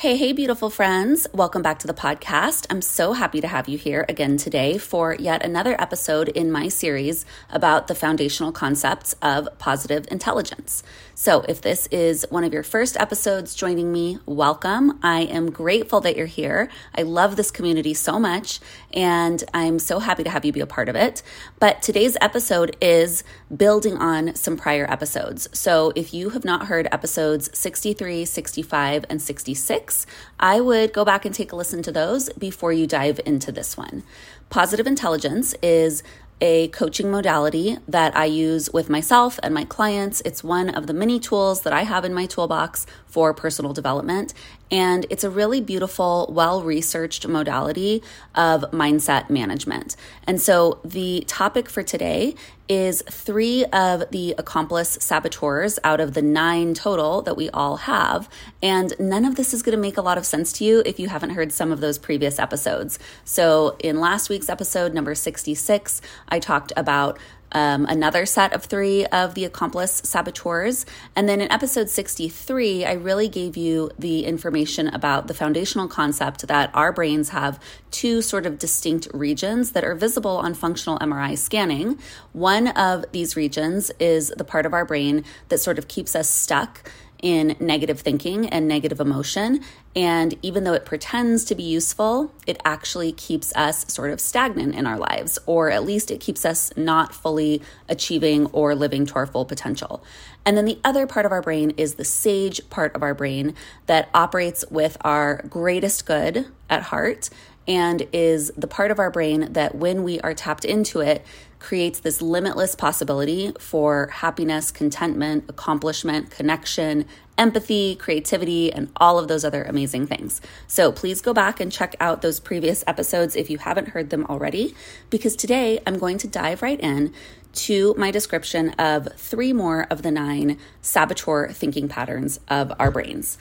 Hey, hey, beautiful friends. Welcome back to the podcast. I'm so happy to have you here again today for yet another episode in my series about the foundational concepts of positive intelligence. So, if this is one of your first episodes joining me, welcome. I am grateful that you're here. I love this community so much, and I'm so happy to have you be a part of it. But today's episode is building on some prior episodes. So, if you have not heard episodes 63, 65, and 66, I would go back and take a listen to those before you dive into this one. Positive intelligence is a coaching modality that I use with myself and my clients. It's one of the many tools that I have in my toolbox for personal development. And it's a really beautiful, well researched modality of mindset management. And so the topic for today is three of the accomplice saboteurs out of the nine total that we all have. And none of this is going to make a lot of sense to you if you haven't heard some of those previous episodes. So in last week's episode, number 66, I talked about um, another set of three of the accomplice saboteurs. And then in episode 63, I really gave you the information about the foundational concept that our brains have two sort of distinct regions that are visible on functional MRI scanning. One of these regions is the part of our brain that sort of keeps us stuck in negative thinking and negative emotion. And even though it pretends to be useful, it actually keeps us sort of stagnant in our lives, or at least it keeps us not fully achieving or living to our full potential. And then the other part of our brain is the sage part of our brain that operates with our greatest good at heart and is the part of our brain that when we are tapped into it, creates this limitless possibility for happiness, contentment, accomplishment, connection, empathy, creativity, and all of those other amazing things. So please go back and check out those previous episodes if you haven't heard them already, because today I'm going to dive right in to my description of three more of the nine saboteur thinking patterns of our brains.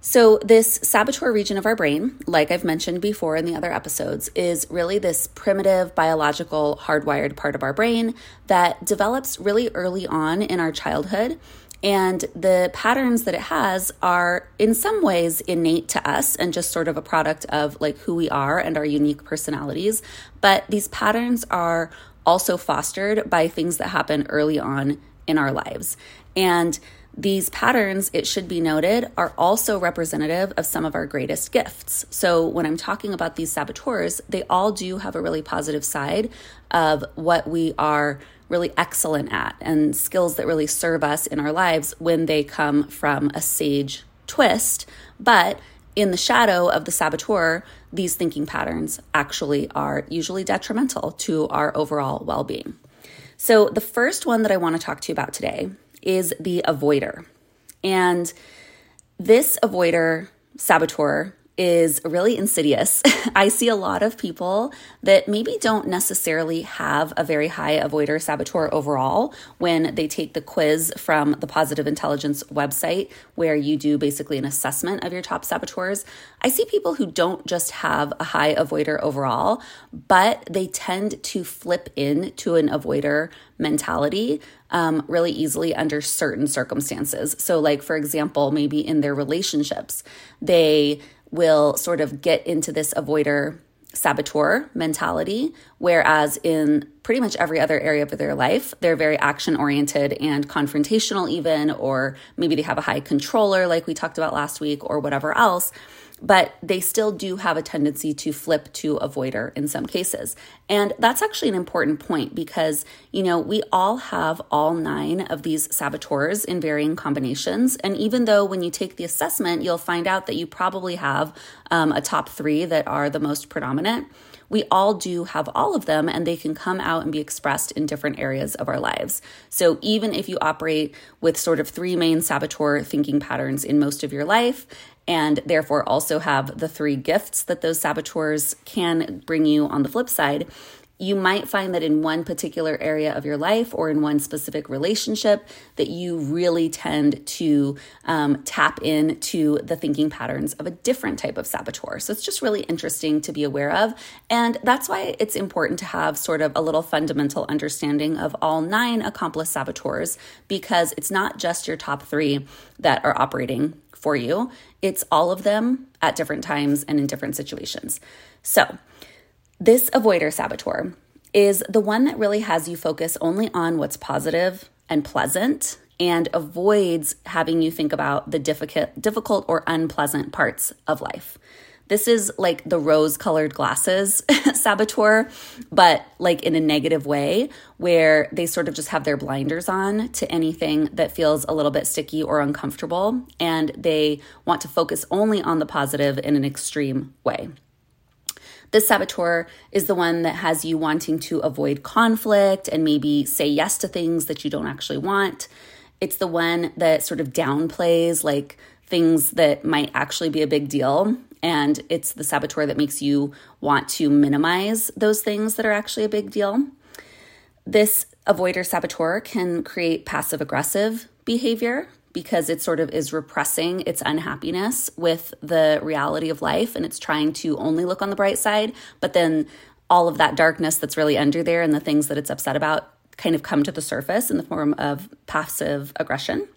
So, this saboteur region of our brain, like I've mentioned before in the other episodes, is really this primitive biological hardwired part of our brain that develops really early on in our childhood. And the patterns that it has are in some ways innate to us and just sort of a product of like who we are and our unique personalities. But these patterns are also fostered by things that happen early on in our lives. And these patterns, it should be noted, are also representative of some of our greatest gifts. So, when I'm talking about these saboteurs, they all do have a really positive side of what we are really excellent at and skills that really serve us in our lives when they come from a sage twist. But in the shadow of the saboteur, these thinking patterns actually are usually detrimental to our overall well being. So, the first one that I want to talk to you about today is the avoider. And this avoider saboteur is really insidious. I see a lot of people that maybe don't necessarily have a very high avoider saboteur overall when they take the quiz from the Positive Intelligence website, where you do basically an assessment of your top saboteurs. I see people who don't just have a high avoider overall, but they tend to flip into an avoider mentality um, really easily under certain circumstances. So, like, for example, maybe in their relationships, they will sort of get into this avoider saboteur mentality, whereas in pretty much every other area of their life, they're very action oriented and confrontational, even, or maybe they have a high controller, like we talked about last week, or whatever else but they still do have a tendency to flip to avoider in some cases. And that's actually an important point because, you know, we all have all nine of these saboteurs in varying combinations. And even though when you take the assessment, you'll find out that you probably have um, a top three that are the most predominant we all do have all of them and they can come out and be expressed in different areas of our lives. So even if you operate with sort of three main saboteur thinking patterns in most of your life, and therefore also have the three gifts that those saboteurs can bring you on the flip side, you might find that in one particular area of your life or in one specific relationship that you really tend to um, tap into the thinking patterns of a different type of saboteur so it's just really interesting to be aware of and that's why it's important to have sort of a little fundamental understanding of all nine accomplice saboteurs because it's not just your top three that are operating for you. It's all of them at different times and in different situations. So, this avoider saboteur is the one that really has you focus only on what's positive and pleasant and avoids having you think about the difficult, difficult or unpleasant parts of life. This is like the rose colored glasses saboteur, but like in a negative way, where they sort of just have their blinders on to anything that feels a little bit sticky or uncomfortable. And they want to focus only on the positive in an extreme way. This saboteur is the one that has you wanting to avoid conflict and maybe say yes to things that you don't actually want. It's the one that sort of downplays like things that might actually be a big deal. And it's the saboteur that makes you want to minimize those things that are actually a big deal. This avoider saboteur can create passive aggressive behavior because it sort of is repressing its unhappiness with the reality of life and it's trying to only look on the bright side. But then all of that darkness that's really under there and the things that it's upset about kind of come to the surface in the form of passive aggression.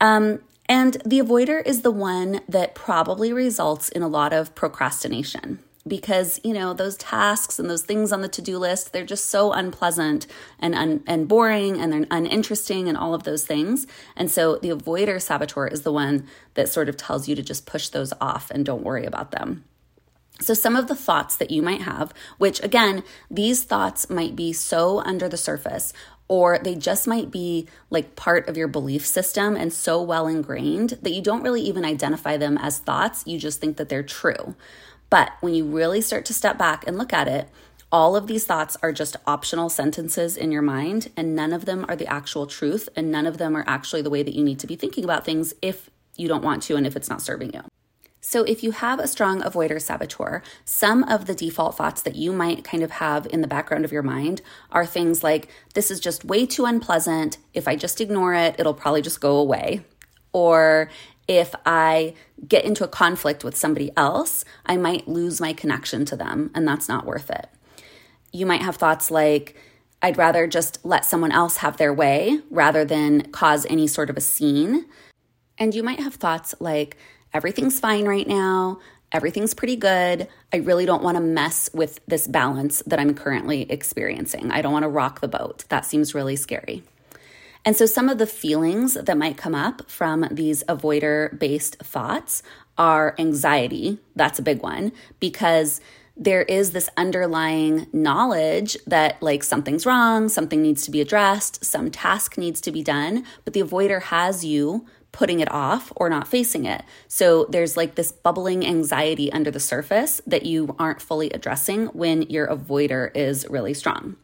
Um, and the avoider is the one that probably results in a lot of procrastination because, you know, those tasks and those things on the to-do list, they're just so unpleasant and un- and boring and they're uninteresting and all of those things. And so the avoider saboteur is the one that sort of tells you to just push those off and don't worry about them. So, some of the thoughts that you might have, which again, these thoughts might be so under the surface, or they just might be like part of your belief system and so well ingrained that you don't really even identify them as thoughts. You just think that they're true. But when you really start to step back and look at it, all of these thoughts are just optional sentences in your mind, and none of them are the actual truth, and none of them are actually the way that you need to be thinking about things if you don't want to and if it's not serving you. So, if you have a strong avoider saboteur, some of the default thoughts that you might kind of have in the background of your mind are things like, this is just way too unpleasant. If I just ignore it, it'll probably just go away. Or if I get into a conflict with somebody else, I might lose my connection to them, and that's not worth it. You might have thoughts like, I'd rather just let someone else have their way rather than cause any sort of a scene. And you might have thoughts like, everything's fine right now. Everything's pretty good. I really don't want to mess with this balance that I'm currently experiencing. I don't want to rock the boat. That seems really scary. And so, some of the feelings that might come up from these avoider based thoughts are anxiety. That's a big one because there is this underlying knowledge that like something's wrong, something needs to be addressed, some task needs to be done, but the avoider has you putting it off or not facing it. So there's like this bubbling anxiety under the surface that you aren't fully addressing when your avoider is really strong.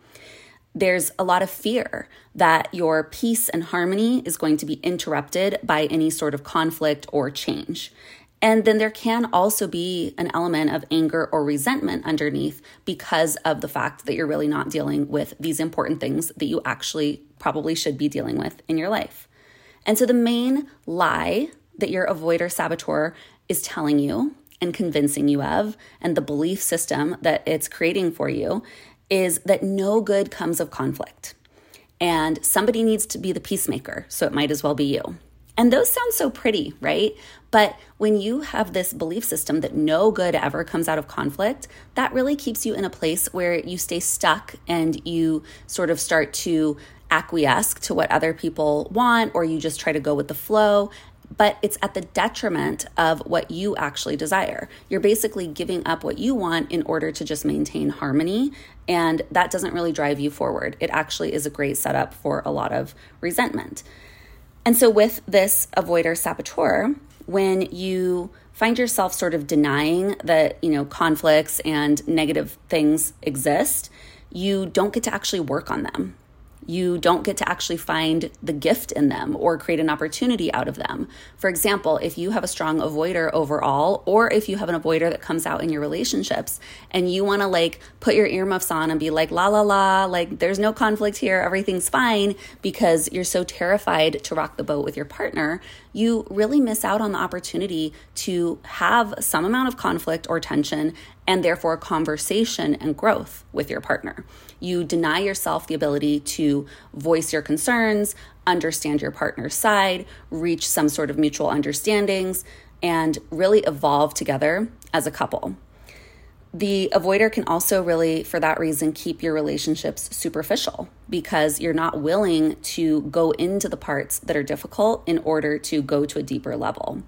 There's a lot of fear that your peace and harmony is going to be interrupted by any sort of conflict or change. And then there can also be an element of anger or resentment underneath because of the fact that you're really not dealing with these important things that you actually probably should be dealing with in your life. And so the main lie that your avoider saboteur is telling you and convincing you of, and the belief system that it's creating for you, is that no good comes of conflict. And somebody needs to be the peacemaker, so it might as well be you. And those sound so pretty, right? But when you have this belief system that no good ever comes out of conflict, that really keeps you in a place where you stay stuck and you sort of start to acquiesce to what other people want or you just try to go with the flow but it's at the detriment of what you actually desire. You're basically giving up what you want in order to just maintain harmony, and that doesn't really drive you forward. It actually is a great setup for a lot of resentment. And so, with this avoider saboteur, when you find yourself sort of denying that, you know, conflicts and negative things exist, you don't get to actually work on them you don't get to actually find the gift in them or create an opportunity out of them. For example, if you have a strong avoider overall, or if you have an avoider that comes out in your relationships and you want to like put your earmuffs on and be like, la la la, like there's no conflict here, everything's fine, because you're so terrified to rock the boat with your partner, you really miss out on the opportunity to have some amount of conflict or tension and therefore conversation and growth with your partner. You deny yourself the ability to voice your concerns, understand your partner's side, reach some sort of mutual understandings, and really evolve together as a couple. The avoider can also really, for that reason, keep your relationships superficial because you're not willing to go into the parts that are difficult in order to go to a deeper level.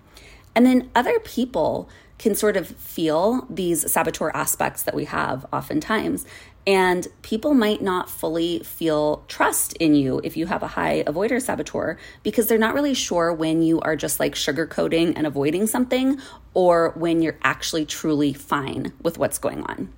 And then other people can sort of feel these saboteur aspects that we have oftentimes. And people might not fully feel trust in you if you have a high avoider saboteur because they're not really sure when you are just like sugarcoating and avoiding something or when you're actually truly fine with what's going on.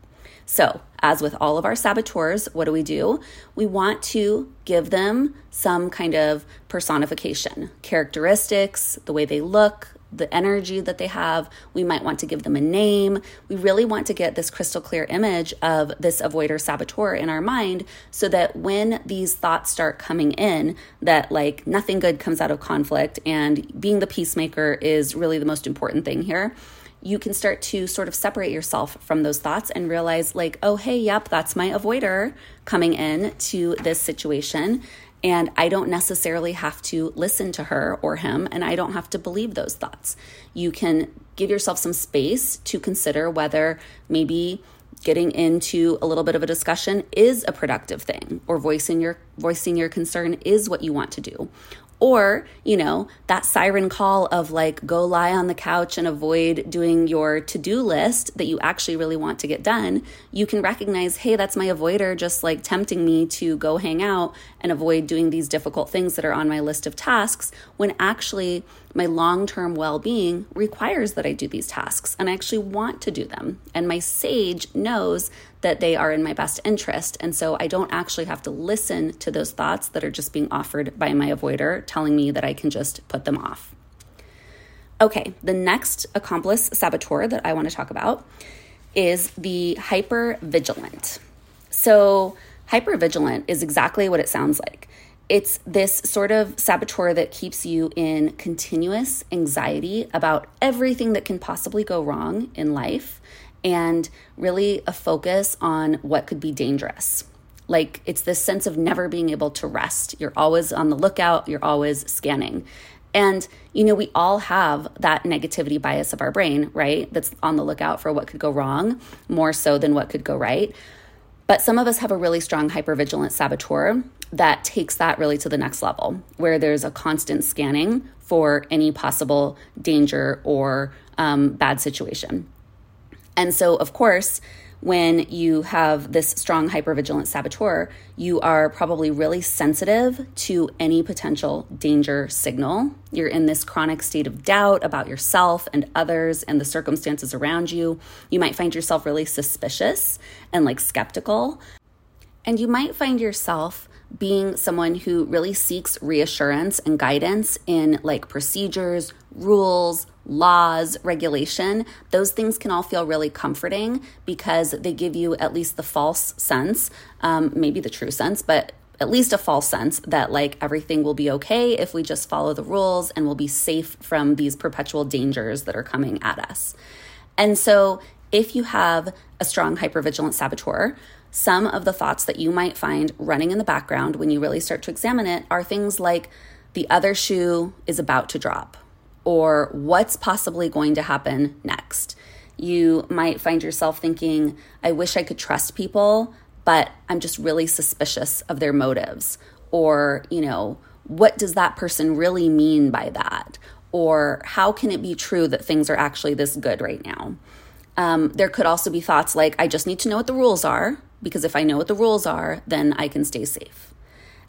So, as with all of our saboteurs, what do we do? We want to give them some kind of personification, characteristics, the way they look, the energy that they have. We might want to give them a name. We really want to get this crystal clear image of this avoider saboteur in our mind so that when these thoughts start coming in, that like nothing good comes out of conflict and being the peacemaker is really the most important thing here you can start to sort of separate yourself from those thoughts and realize, like, oh, hey, yep, that's my avoider coming in to this situation. And I don't necessarily have to listen to her or him, and I don't have to believe those thoughts. You can give yourself some space to consider whether maybe getting into a little bit of a discussion is a productive thing or voicing your voicing your concern is what you want to do or, you know, that siren call of like, go lie on the couch and avoid doing your to do list that you actually really want to get done. You can recognize, hey, that's my avoider just like tempting me to go hang out and avoid doing these difficult things that are on my list of tasks when actually my long term well being requires that I do these tasks and I actually want to do them. And my sage knows that they are in my best interest. And so I don't actually have to listen to those thoughts that are just being offered by my avoider, telling me that I can just put them off. Okay, the next accomplice saboteur that I want to talk about is the hyper vigilant. So, hyper vigilant is exactly what it sounds like. It's this sort of saboteur that keeps you in continuous anxiety about everything that can possibly go wrong in life and really a focus on what could be dangerous. Like it's this sense of never being able to rest. You're always on the lookout, you're always scanning. And, you know, we all have that negativity bias of our brain, right? That's on the lookout for what could go wrong more so than what could go right. But some of us have a really strong hypervigilant saboteur that takes that really to the next level, where there's a constant scanning for any possible danger or um, bad situation. And so, of course, when you have this strong hypervigilant saboteur, you are probably really sensitive to any potential danger signal. You're in this chronic state of doubt about yourself and others and the circumstances around you. You might find yourself really suspicious and like skeptical. And you might find yourself being someone who really seeks reassurance and guidance in like procedures, rules, laws, regulation, those things can all feel really comforting because they give you at least the false sense, um, maybe the true sense, but at least a false sense that like everything will be okay if we just follow the rules and we'll be safe from these perpetual dangers that are coming at us. And so, if you have a strong hypervigilant saboteur, some of the thoughts that you might find running in the background when you really start to examine it are things like the other shoe is about to drop or what's possibly going to happen next. You might find yourself thinking, I wish I could trust people, but I'm just really suspicious of their motives. Or, you know, what does that person really mean by that? Or how can it be true that things are actually this good right now? Um, there could also be thoughts like, I just need to know what the rules are, because if I know what the rules are, then I can stay safe.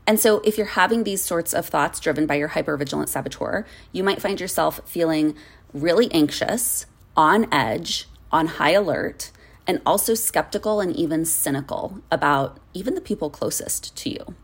And so, if you're having these sorts of thoughts driven by your hypervigilant saboteur, you might find yourself feeling really anxious, on edge, on high alert, and also skeptical and even cynical about even the people closest to you.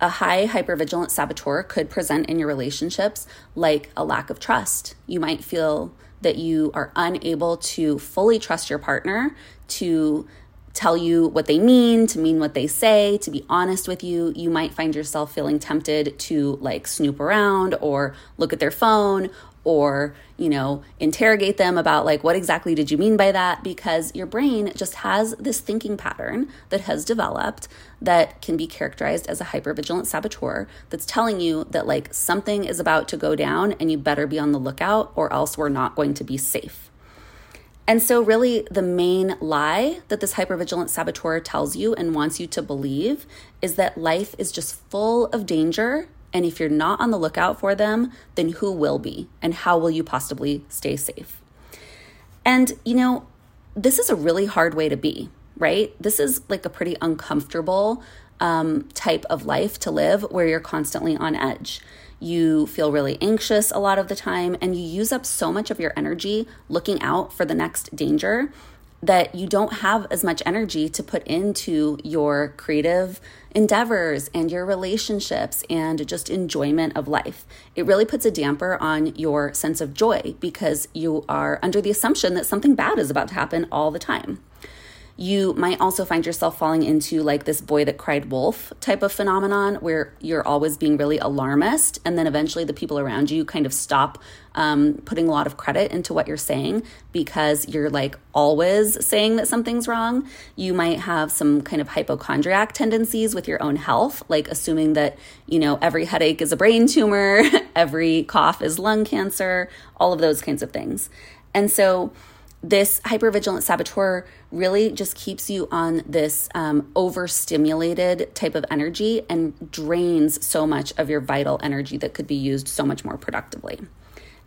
A high hypervigilant saboteur could present in your relationships like a lack of trust. You might feel that you are unable to fully trust your partner to tell you what they mean, to mean what they say, to be honest with you, you might find yourself feeling tempted to like snoop around or look at their phone or, you know, interrogate them about like what exactly did you mean by that because your brain just has this thinking pattern that has developed that can be characterized as a hypervigilant saboteur that's telling you that like something is about to go down and you better be on the lookout or else we're not going to be safe. And so, really, the main lie that this hypervigilant saboteur tells you and wants you to believe is that life is just full of danger. And if you're not on the lookout for them, then who will be? And how will you possibly stay safe? And, you know, this is a really hard way to be, right? This is like a pretty uncomfortable um, type of life to live where you're constantly on edge you feel really anxious a lot of the time, and you use up so much of your energy looking out for the next danger that you don't have as much energy to put into your creative endeavors and your relationships and just enjoyment of life. It really puts a damper on your sense of joy because you are under the assumption that something bad is about to happen all the time you might also find yourself falling into like this boy that cried wolf type of phenomenon where you're always being really alarmist and then eventually the people around you kind of stop um, putting a lot of credit into what you're saying because you're like always saying that something's wrong. You might have some kind of hypochondriac tendencies with your own health like assuming that you know every headache is a brain tumor every cough is lung cancer all of those kinds of things. And so this hypervigilant saboteur really just keeps you on this um, overstimulated type of energy and drains so much of your vital energy that could be used so much more productively.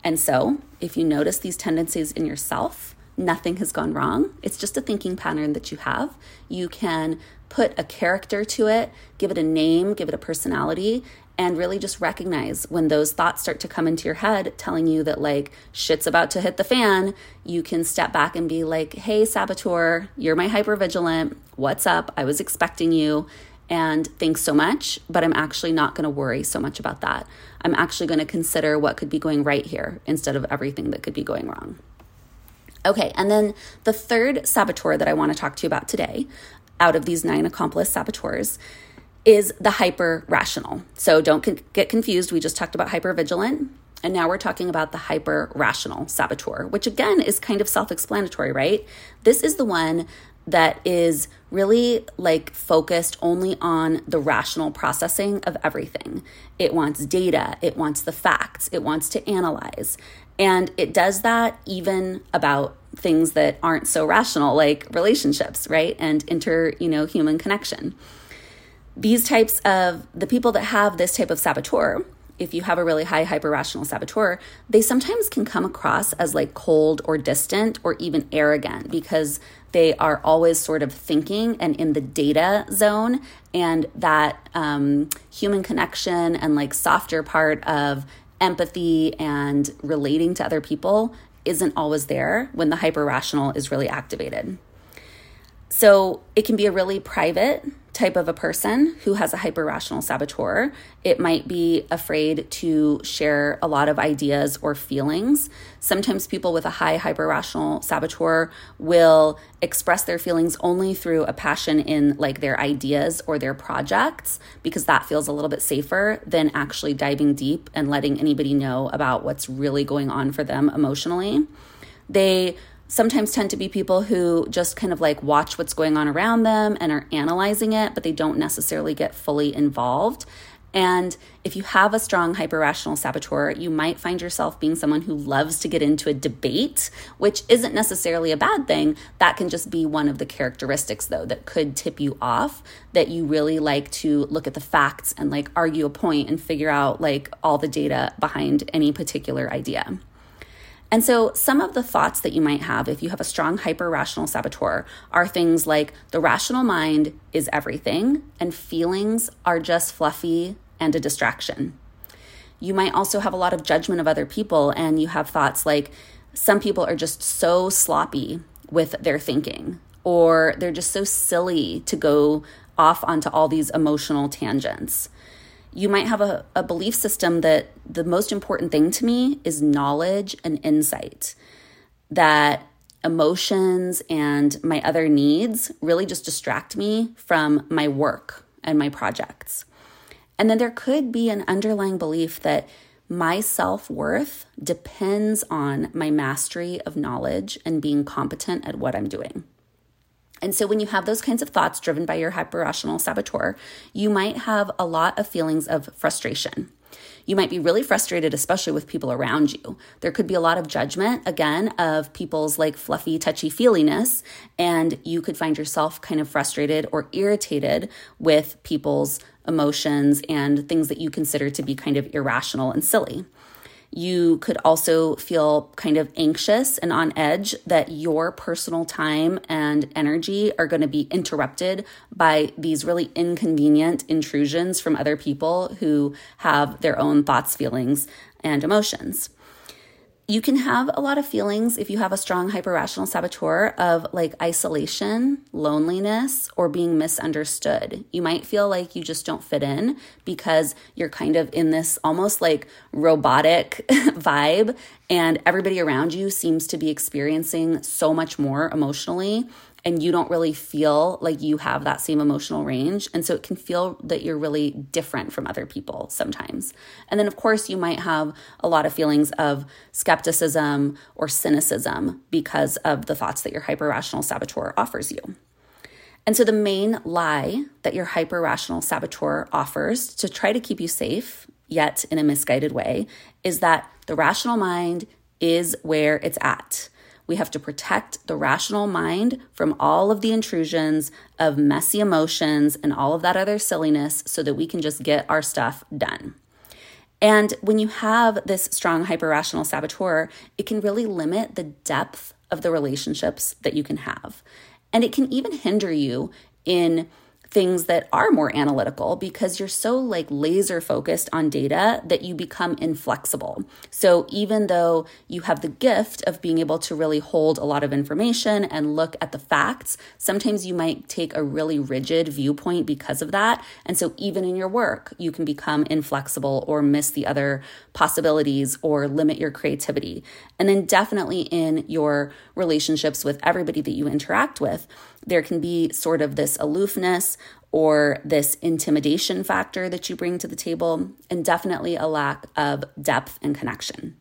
And so, if you notice these tendencies in yourself, nothing has gone wrong. It's just a thinking pattern that you have. You can put a character to it, give it a name, give it a personality, and really just recognize when those thoughts start to come into your head telling you that like shit's about to hit the fan you can step back and be like hey saboteur you're my hypervigilant. What's up? I was expecting you and thanks so much but i'm actually not going to worry so much about that. I'm actually going to consider what could be going right here instead of everything that could be going wrong. Okay and then the third saboteur that i want to talk to you about today out of these nine accomplice saboteurs is the hyper rational. So don't con- get confused. We just talked about hyper vigilant. And now we're talking about the hyper rational saboteur, which again is kind of self explanatory, right? This is the one that is really like focused only on the rational processing of everything. It wants data, it wants the facts, it wants to analyze. And it does that even about things that aren't so rational like relationships, right? And inter, you know, human connection these types of the people that have this type of saboteur if you have a really high hyper rational saboteur, they sometimes can come across as like cold or distant or even arrogant because they are always sort of thinking and in the data zone. And that um, human connection and like softer part of empathy and relating to other people isn't always there when the hyper rational is really activated. So it can be a really private type of a person who has a hyper rational saboteur. It might be afraid to share a lot of ideas or feelings. Sometimes people with a high hyper rational saboteur will express their feelings only through a passion in like their ideas or their projects because that feels a little bit safer than actually diving deep and letting anybody know about what's really going on for them emotionally. They sometimes tend to be people who just kind of like watch what's going on around them and are analyzing it, but they don't necessarily get fully involved. And if you have a strong hyperrational saboteur, you might find yourself being someone who loves to get into a debate, which isn't necessarily a bad thing. That can just be one of the characteristics, though, that could tip you off that you really like to look at the facts and like argue a point and figure out like all the data behind any particular idea. And so, some of the thoughts that you might have if you have a strong hyper rational saboteur are things like the rational mind is everything, and feelings are just fluffy and a distraction. You might also have a lot of judgment of other people, and you have thoughts like some people are just so sloppy with their thinking, or they're just so silly to go off onto all these emotional tangents you might have a, a belief system that the most important thing to me is knowledge and insight, that emotions and my other needs really just distract me from my work and my projects. And then there could be an underlying belief that my self worth depends on my mastery of knowledge and being competent at what I'm doing. And so, when you have those kinds of thoughts driven by your hyperrational saboteur, you might have a lot of feelings of frustration. You might be really frustrated, especially with people around you. There could be a lot of judgment, again, of people's like fluffy, touchy feeliness, and you could find yourself kind of frustrated or irritated with people's emotions and things that you consider to be kind of irrational and silly. You could also feel kind of anxious and on edge that your personal time and energy are going to be interrupted by these really inconvenient intrusions from other people who have their own thoughts, feelings, and emotions you can have a lot of feelings if you have a strong hyperrational saboteur of like isolation, loneliness, or being misunderstood. You might feel like you just don't fit in because you're kind of in this almost like robotic vibe, and everybody around you seems to be experiencing so much more emotionally and you don't really feel like you have that same emotional range. And so it can feel that you're really different from other people sometimes. And then, of course, you might have a lot of feelings of skepticism or cynicism because of the thoughts that your hyperrational saboteur offers you. And so, the main lie that your hyperrational saboteur offers to try to keep you safe, yet in a misguided way, is that the rational mind is where it's at. We have to protect the rational mind from all of the intrusions of messy emotions and all of that other silliness so that we can just get our stuff done. And when you have this strong hyperrational saboteur, it can really limit the depth of the relationships that you can have. And it can even hinder you in things that are more analytical because you're so like laser focused on data that you become inflexible. So even though you have the gift of being able to really hold a lot of information and look at the facts, sometimes you might take a really rigid viewpoint because of that. And so even in your work, you can become inflexible or miss the other possibilities or limit your creativity. And then definitely in your relationships with everybody that you interact with, there can be sort of this aloofness or this intimidation factor that you bring to the table, and definitely a lack of depth and connection.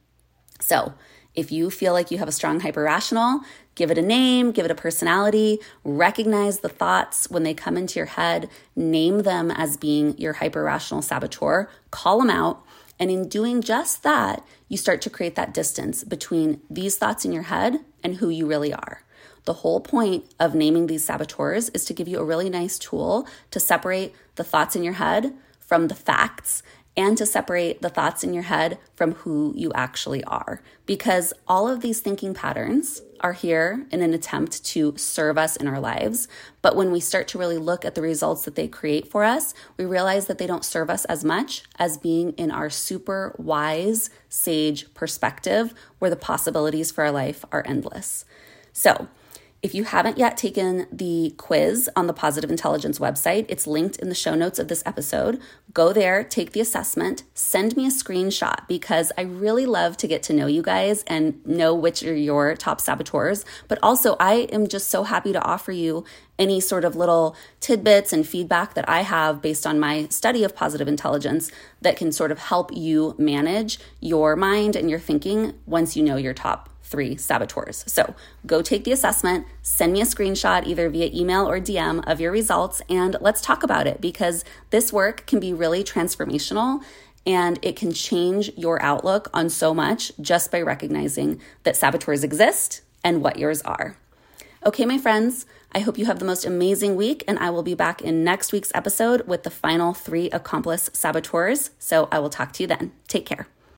So, if you feel like you have a strong hyperrational, give it a name, give it a personality, recognize the thoughts when they come into your head, name them as being your hyperrational saboteur, call them out. And in doing just that, you start to create that distance between these thoughts in your head and who you really are. The whole point of naming these saboteurs is to give you a really nice tool to separate the thoughts in your head from the facts and to separate the thoughts in your head from who you actually are. Because all of these thinking patterns are here in an attempt to serve us in our lives. But when we start to really look at the results that they create for us, we realize that they don't serve us as much as being in our super wise, sage perspective where the possibilities for our life are endless. So, if you haven't yet taken the quiz on the Positive Intelligence website, it's linked in the show notes of this episode. Go there, take the assessment, send me a screenshot because I really love to get to know you guys and know which are your top saboteurs. But also, I am just so happy to offer you any sort of little tidbits and feedback that I have based on my study of positive intelligence that can sort of help you manage your mind and your thinking once you know your top three saboteurs. So go take the assessment, send me a screenshot either via email or DM of your results, and let's talk about it because this work can be really transformational and it can change your outlook on so much just by recognizing that saboteurs exist and what yours are. Okay, my friends, I hope you have the most amazing week, and I will be back in next week's episode with the final three accomplice saboteurs. So I will talk to you then. Take care.